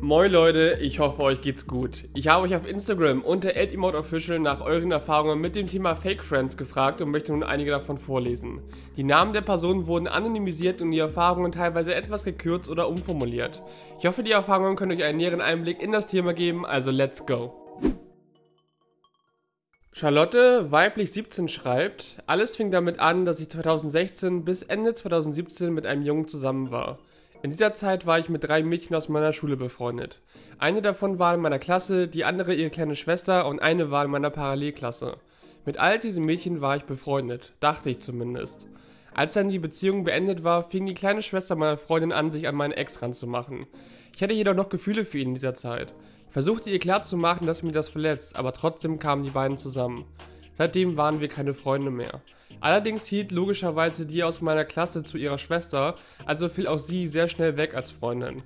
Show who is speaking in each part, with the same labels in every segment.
Speaker 1: Moin Leute, ich hoffe euch geht's gut. Ich habe euch auf Instagram unter @emoteofficial nach euren Erfahrungen mit dem Thema Fake Friends gefragt und möchte nun einige davon vorlesen. Die Namen der Personen wurden anonymisiert und die Erfahrungen teilweise etwas gekürzt oder umformuliert. Ich hoffe, die Erfahrungen können euch einen näheren Einblick in das Thema geben, also let's go. Charlotte, weiblich 17, schreibt, alles fing damit an, dass ich 2016 bis Ende 2017 mit einem Jungen zusammen war. In dieser Zeit war ich mit drei Mädchen aus meiner Schule befreundet. Eine davon war in meiner Klasse, die andere ihre kleine Schwester und eine war in meiner Parallelklasse. Mit all diesen Mädchen war ich befreundet, dachte ich zumindest. Als dann die Beziehung beendet war, fing die kleine Schwester meiner Freundin an, sich an meinen Ex ranzumachen. Ich hatte jedoch noch Gefühle für ihn in dieser Zeit. Ich versuchte ihr klarzumachen, dass mich das verletzt, aber trotzdem kamen die beiden zusammen. Seitdem waren wir keine Freunde mehr. Allerdings hielt logischerweise die aus meiner Klasse zu ihrer Schwester, also fiel auch sie sehr schnell weg als Freundin.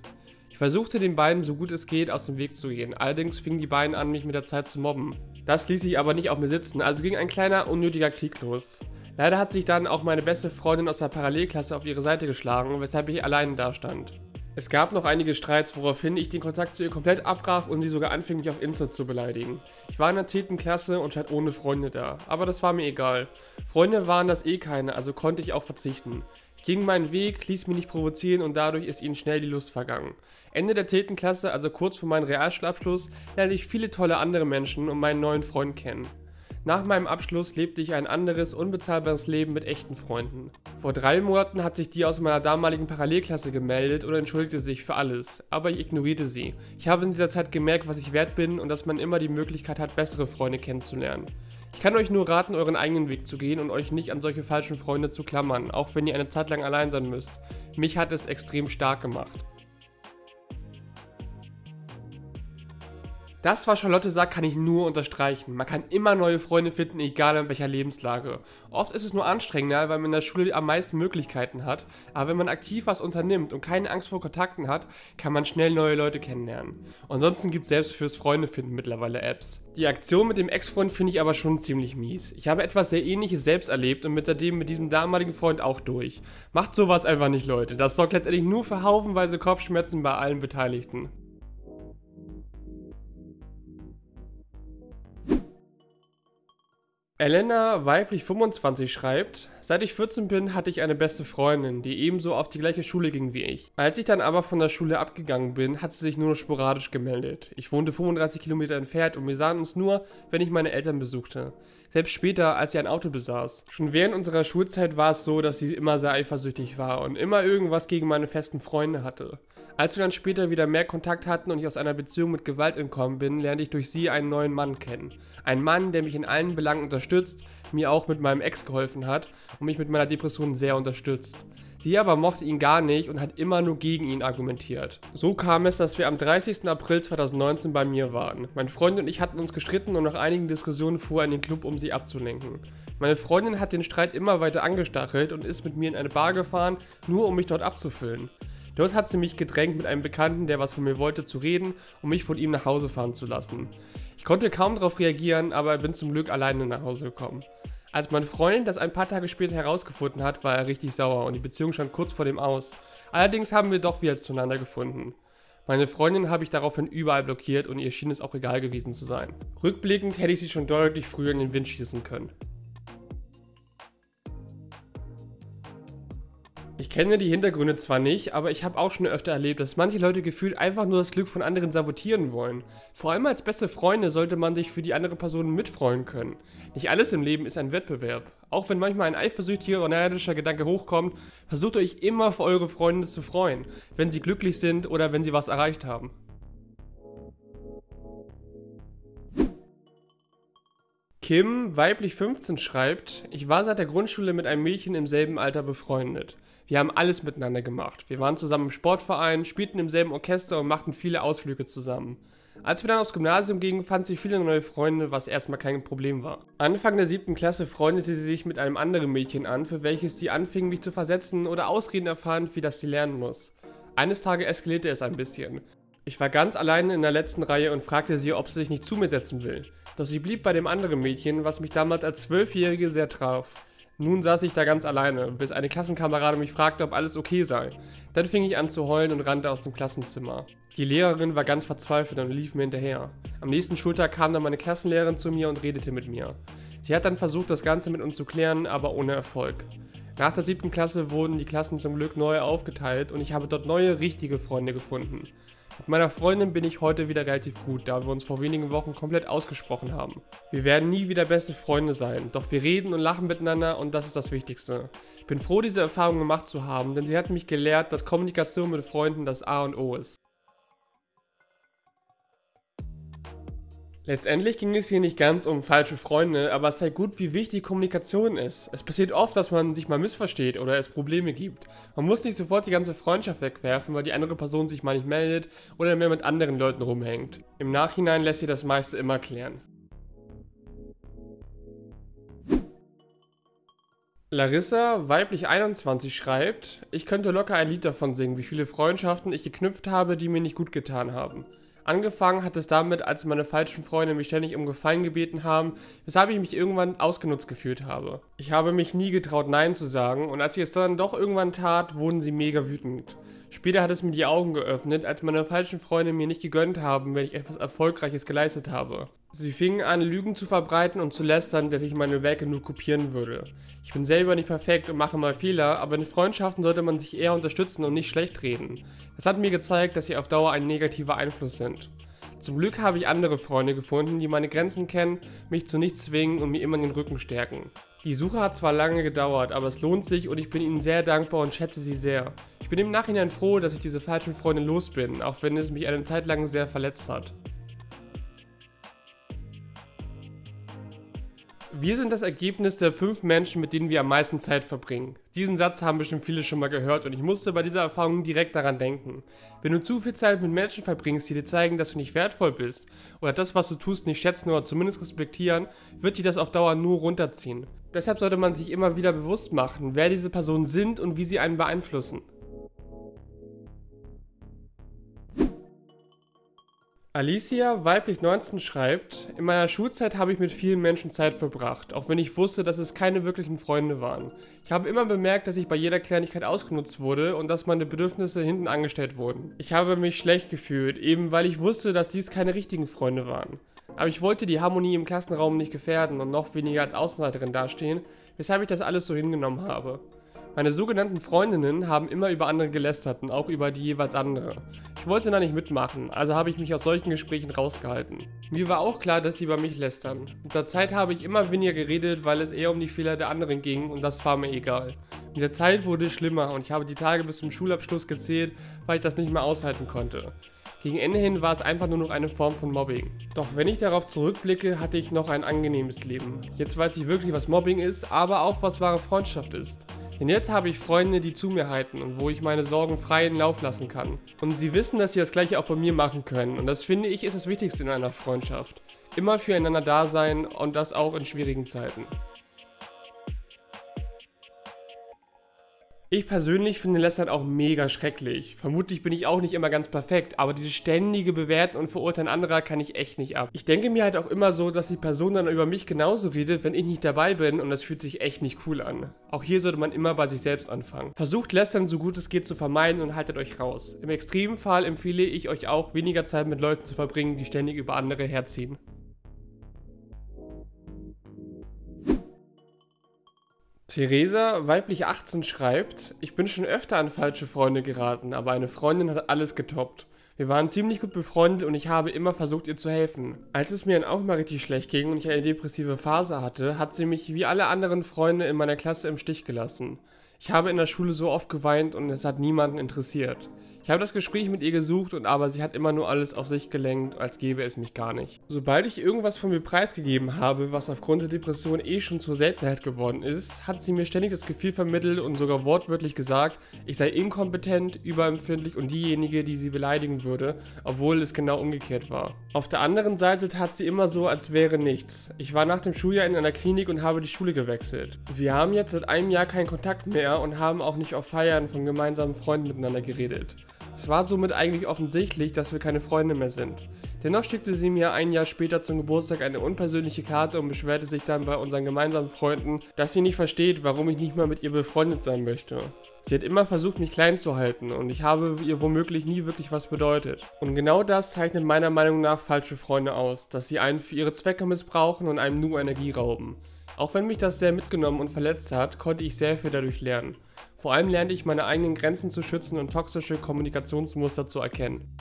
Speaker 1: Ich versuchte den beiden so gut es geht aus dem Weg zu gehen, allerdings fingen die beiden an, mich mit der Zeit zu mobben. Das ließ sich aber nicht auf mir sitzen, also ging ein kleiner, unnötiger Krieg los. Leider hat sich dann auch meine beste Freundin aus der Parallelklasse auf ihre Seite geschlagen, weshalb ich alleine dastand. Es gab noch einige Streits, woraufhin ich den Kontakt zu ihr komplett abbrach und sie sogar anfing, mich auf Insta zu beleidigen. Ich war in der 10. Klasse und stand ohne Freunde da, aber das war mir egal. Freunde waren das eh keine, also konnte ich auch verzichten. Ich ging meinen Weg, ließ mich nicht provozieren und dadurch ist ihnen schnell die Lust vergangen. Ende der 10. Klasse, also kurz vor meinem Realschulabschluss, lernte ich viele tolle andere Menschen und meinen neuen Freund kennen. Nach meinem Abschluss lebte ich ein anderes, unbezahlbares Leben mit echten Freunden. Vor drei Monaten hat sich die aus meiner damaligen Parallelklasse gemeldet und entschuldigte sich für alles, aber ich ignorierte sie. Ich habe in dieser Zeit gemerkt, was ich wert bin und dass man immer die Möglichkeit hat, bessere Freunde kennenzulernen. Ich kann euch nur raten, euren eigenen Weg zu gehen und euch nicht an solche falschen Freunde zu klammern, auch wenn ihr eine Zeit lang allein sein müsst. Mich hat es extrem stark gemacht. Das, was Charlotte sagt, kann ich nur unterstreichen. Man kann immer neue Freunde finden, egal in welcher Lebenslage. Oft ist es nur anstrengender, weil man in der Schule am meisten Möglichkeiten hat, aber wenn man aktiv was unternimmt und keine Angst vor Kontakten hat, kann man schnell neue Leute kennenlernen. Ansonsten gibt es selbst fürs Freunde finden mittlerweile Apps. Die Aktion mit dem Ex-Freund finde ich aber schon ziemlich mies. Ich habe etwas sehr ähnliches selbst erlebt und mit seitdem mit diesem damaligen Freund auch durch. Macht sowas einfach nicht, Leute. Das sorgt letztendlich nur für haufenweise Kopfschmerzen bei allen Beteiligten. Elena, weiblich 25, schreibt, seit ich 14 bin, hatte ich eine beste Freundin, die ebenso auf die gleiche Schule ging wie ich. Als ich dann aber von der Schule abgegangen bin, hat sie sich nur noch sporadisch gemeldet. Ich wohnte 35 Kilometer entfernt und wir sahen uns nur, wenn ich meine Eltern besuchte. Selbst später, als sie ein Auto besaß. Schon während unserer Schulzeit war es so, dass sie immer sehr eifersüchtig war und immer irgendwas gegen meine festen Freunde hatte. Als wir dann später wieder mehr Kontakt hatten und ich aus einer Beziehung mit Gewalt entkommen bin, lernte ich durch sie einen neuen Mann kennen. Ein Mann, der mich in allen Belangen unterstützt, mir auch mit meinem Ex geholfen hat und mich mit meiner Depression sehr unterstützt. Sie aber mochte ihn gar nicht und hat immer nur gegen ihn argumentiert. So kam es, dass wir am 30. April 2019 bei mir waren. Mein Freund und ich hatten uns gestritten und nach einigen Diskussionen fuhr er in den Club, um sie abzulenken. Meine Freundin hat den Streit immer weiter angestachelt und ist mit mir in eine Bar gefahren, nur um mich dort abzufüllen. Dort hat sie mich gedrängt, mit einem Bekannten, der was von mir wollte, zu reden, um mich von ihm nach Hause fahren zu lassen. Ich konnte kaum darauf reagieren, aber bin zum Glück alleine nach Hause gekommen. Als mein Freund das ein paar Tage später herausgefunden hat, war er richtig sauer und die Beziehung stand kurz vor dem Aus. Allerdings haben wir doch wieder zueinander gefunden. Meine Freundin habe ich daraufhin überall blockiert und ihr schien es auch egal gewesen zu sein. Rückblickend hätte ich sie schon deutlich früher in den Wind schießen können. Ich kenne die Hintergründe zwar nicht, aber ich habe auch schon öfter erlebt, dass manche Leute gefühlt einfach nur das Glück von anderen sabotieren wollen. Vor allem als beste Freunde sollte man sich für die andere Person mitfreuen können. Nicht alles im Leben ist ein Wettbewerb. Auch wenn manchmal ein eifersüchtiger oder nerdischer Gedanke hochkommt, versucht euch immer für eure Freunde zu freuen, wenn sie glücklich sind oder wenn sie was erreicht haben. Kim, weiblich 15, schreibt, ich war seit der Grundschule mit einem Mädchen im selben Alter befreundet. Wir haben alles miteinander gemacht. Wir waren zusammen im Sportverein, spielten im selben Orchester und machten viele Ausflüge zusammen. Als wir dann aufs Gymnasium gingen, fand sie viele neue Freunde, was erstmal kein Problem war. Anfang der siebten Klasse freundete sie sich mit einem anderen Mädchen an, für welches sie anfing, mich zu versetzen oder Ausreden erfahren, wie das sie lernen muss. Eines Tages eskalierte es ein bisschen. Ich war ganz alleine in der letzten Reihe und fragte sie, ob sie sich nicht zu mir setzen will. Doch sie blieb bei dem anderen Mädchen, was mich damals als Zwölfjährige sehr traf. Nun saß ich da ganz alleine, bis eine Klassenkamerade mich fragte, ob alles okay sei. Dann fing ich an zu heulen und rannte aus dem Klassenzimmer. Die Lehrerin war ganz verzweifelt und lief mir hinterher. Am nächsten Schultag kam dann meine Klassenlehrerin zu mir und redete mit mir. Sie hat dann versucht, das Ganze mit uns zu klären, aber ohne Erfolg. Nach der siebten Klasse wurden die Klassen zum Glück neu aufgeteilt und ich habe dort neue, richtige Freunde gefunden. Mit meiner Freundin bin ich heute wieder relativ gut, da wir uns vor wenigen Wochen komplett ausgesprochen haben. Wir werden nie wieder beste Freunde sein, doch wir reden und lachen miteinander und das ist das Wichtigste. Ich bin froh, diese Erfahrung gemacht zu haben, denn sie hat mich gelehrt, dass Kommunikation mit Freunden das A und O ist. Letztendlich ging es hier nicht ganz um falsche Freunde, aber es zeigt gut, wie wichtig Kommunikation ist. Es passiert oft, dass man sich mal missversteht oder es Probleme gibt. Man muss nicht sofort die ganze Freundschaft wegwerfen, weil die andere Person sich mal nicht meldet oder mehr mit anderen Leuten rumhängt. Im Nachhinein lässt sich das meiste immer klären. Larissa, weiblich 21, schreibt, ich könnte locker ein Lied davon singen, wie viele Freundschaften ich geknüpft habe, die mir nicht gut getan haben. Angefangen hat es damit, als meine falschen Freunde mich ständig um Gefallen gebeten haben, weshalb ich mich irgendwann ausgenutzt gefühlt habe. Ich habe mich nie getraut, Nein zu sagen, und als ich es dann doch irgendwann tat, wurden sie mega wütend. Später hat es mir die Augen geöffnet, als meine falschen Freunde mir nicht gegönnt haben, wenn ich etwas Erfolgreiches geleistet habe. Sie fingen an, Lügen zu verbreiten und zu lästern, dass ich meine Werke nur kopieren würde. Ich bin selber nicht perfekt und mache mal Fehler, aber in Freundschaften sollte man sich eher unterstützen und nicht schlecht reden. Das hat mir gezeigt, dass sie auf Dauer ein negativer Einfluss sind. Zum Glück habe ich andere Freunde gefunden, die meine Grenzen kennen, mich zu nichts zwingen und mir immer den Rücken stärken. Die Suche hat zwar lange gedauert, aber es lohnt sich und ich bin ihnen sehr dankbar und schätze sie sehr. Ich bin im Nachhinein froh, dass ich diese falschen Freunde los bin, auch wenn es mich eine Zeit lang sehr verletzt hat. Wir sind das Ergebnis der fünf Menschen, mit denen wir am meisten Zeit verbringen. Diesen Satz haben bestimmt viele schon mal gehört und ich musste bei dieser Erfahrung direkt daran denken. Wenn du zu viel Zeit mit Menschen verbringst, die dir zeigen, dass du nicht wertvoll bist oder das, was du tust, nicht schätzen oder zumindest respektieren, wird dir das auf Dauer nur runterziehen. Deshalb sollte man sich immer wieder bewusst machen, wer diese Personen sind und wie sie einen beeinflussen. Alicia, weiblich 19, schreibt, in meiner Schulzeit habe ich mit vielen Menschen Zeit verbracht, auch wenn ich wusste, dass es keine wirklichen Freunde waren. Ich habe immer bemerkt, dass ich bei jeder Kleinigkeit ausgenutzt wurde und dass meine Bedürfnisse hinten angestellt wurden. Ich habe mich schlecht gefühlt, eben weil ich wusste, dass dies keine richtigen Freunde waren. Aber ich wollte die Harmonie im Klassenraum nicht gefährden und noch weniger als Außenseiterin dastehen, weshalb ich das alles so hingenommen habe. Meine sogenannten Freundinnen haben immer über andere gelästert und auch über die jeweils andere. Ich wollte da nicht mitmachen, also habe ich mich aus solchen Gesprächen rausgehalten. Mir war auch klar, dass sie über mich lästern. Mit der Zeit habe ich immer weniger geredet, weil es eher um die Fehler der anderen ging und das war mir egal. Mit der Zeit wurde es schlimmer und ich habe die Tage bis zum Schulabschluss gezählt, weil ich das nicht mehr aushalten konnte. Gegen Ende hin war es einfach nur noch eine Form von Mobbing. Doch wenn ich darauf zurückblicke, hatte ich noch ein angenehmes Leben. Jetzt weiß ich wirklich, was Mobbing ist, aber auch was wahre Freundschaft ist. Denn jetzt habe ich Freunde, die zu mir halten und wo ich meine Sorgen freien Lauf lassen kann. Und sie wissen, dass sie das gleiche auch bei mir machen können. Und das finde ich ist das Wichtigste in einer Freundschaft. Immer füreinander da sein und das auch in schwierigen Zeiten. Ich persönlich finde Lästern auch mega schrecklich. Vermutlich bin ich auch nicht immer ganz perfekt, aber dieses ständige Bewerten und Verurteilen anderer kann ich echt nicht ab. Ich denke mir halt auch immer so, dass die Person dann über mich genauso redet, wenn ich nicht dabei bin und das fühlt sich echt nicht cool an. Auch hier sollte man immer bei sich selbst anfangen. Versucht Lästern so gut es geht zu vermeiden und haltet euch raus. Im extremen Fall empfehle ich euch auch, weniger Zeit mit Leuten zu verbringen, die ständig über andere herziehen. Theresa, weiblich 18, schreibt, ich bin schon öfter an falsche Freunde geraten, aber eine Freundin hat alles getoppt. Wir waren ziemlich gut befreundet und ich habe immer versucht, ihr zu helfen. Als es mir dann auch mal richtig schlecht ging und ich eine depressive Phase hatte, hat sie mich wie alle anderen Freunde in meiner Klasse im Stich gelassen. Ich habe in der Schule so oft geweint und es hat niemanden interessiert. Ich habe das Gespräch mit ihr gesucht und aber sie hat immer nur alles auf sich gelenkt, als gäbe es mich gar nicht. Sobald ich irgendwas von mir preisgegeben habe, was aufgrund der Depression eh schon zur Seltenheit geworden ist, hat sie mir ständig das Gefühl vermittelt und sogar wortwörtlich gesagt, ich sei inkompetent, überempfindlich und diejenige, die sie beleidigen würde, obwohl es genau umgekehrt war. Auf der anderen Seite tat sie immer so, als wäre nichts. Ich war nach dem Schuljahr in einer Klinik und habe die Schule gewechselt. Wir haben jetzt seit einem Jahr keinen Kontakt mehr und haben auch nicht auf Feiern von gemeinsamen Freunden miteinander geredet. Es war somit eigentlich offensichtlich, dass wir keine Freunde mehr sind. Dennoch schickte sie mir ein Jahr später zum Geburtstag eine unpersönliche Karte und beschwerte sich dann bei unseren gemeinsamen Freunden, dass sie nicht versteht, warum ich nicht mehr mit ihr befreundet sein möchte. Sie hat immer versucht, mich klein zu halten und ich habe ihr womöglich nie wirklich was bedeutet. Und genau das zeichnet meiner Meinung nach falsche Freunde aus, dass sie einen für ihre Zwecke missbrauchen und einem nur Energie rauben. Auch wenn mich das sehr mitgenommen und verletzt hat, konnte ich sehr viel dadurch lernen. Vor allem lernte ich meine eigenen Grenzen zu schützen und toxische Kommunikationsmuster zu erkennen.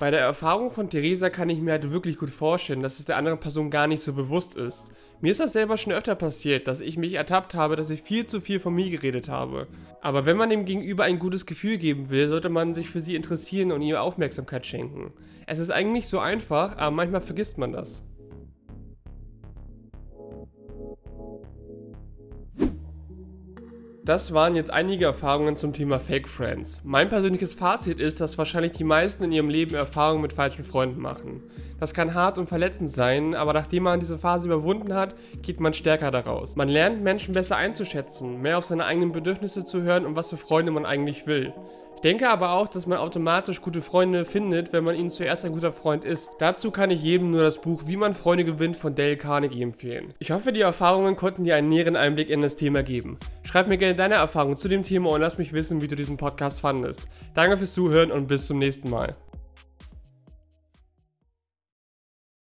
Speaker 1: Bei der Erfahrung von Theresa kann ich mir halt wirklich gut vorstellen, dass es der anderen Person gar nicht so bewusst ist. Mir ist das selber schon öfter passiert, dass ich mich ertappt habe, dass ich viel zu viel von mir geredet habe. Aber wenn man dem Gegenüber ein gutes Gefühl geben will, sollte man sich für sie interessieren und ihr Aufmerksamkeit schenken. Es ist eigentlich so einfach, aber manchmal vergisst man das. Das waren jetzt einige Erfahrungen zum Thema Fake Friends. Mein persönliches Fazit ist, dass wahrscheinlich die meisten in ihrem Leben Erfahrungen mit falschen Freunden machen. Das kann hart und verletzend sein, aber nachdem man diese Phase überwunden hat, geht man stärker daraus. Man lernt Menschen besser einzuschätzen, mehr auf seine eigenen Bedürfnisse zu hören und was für Freunde man eigentlich will. Ich denke aber auch, dass man automatisch gute Freunde findet, wenn man ihnen zuerst ein guter Freund ist. Dazu kann ich jedem nur das Buch Wie man Freunde gewinnt von Dale Carnegie empfehlen. Ich hoffe, die Erfahrungen konnten dir einen näheren Einblick in das Thema geben. Schreib mir gerne deine Erfahrungen zu dem Thema und lass mich wissen, wie du diesen Podcast fandest. Danke fürs Zuhören und bis zum nächsten Mal.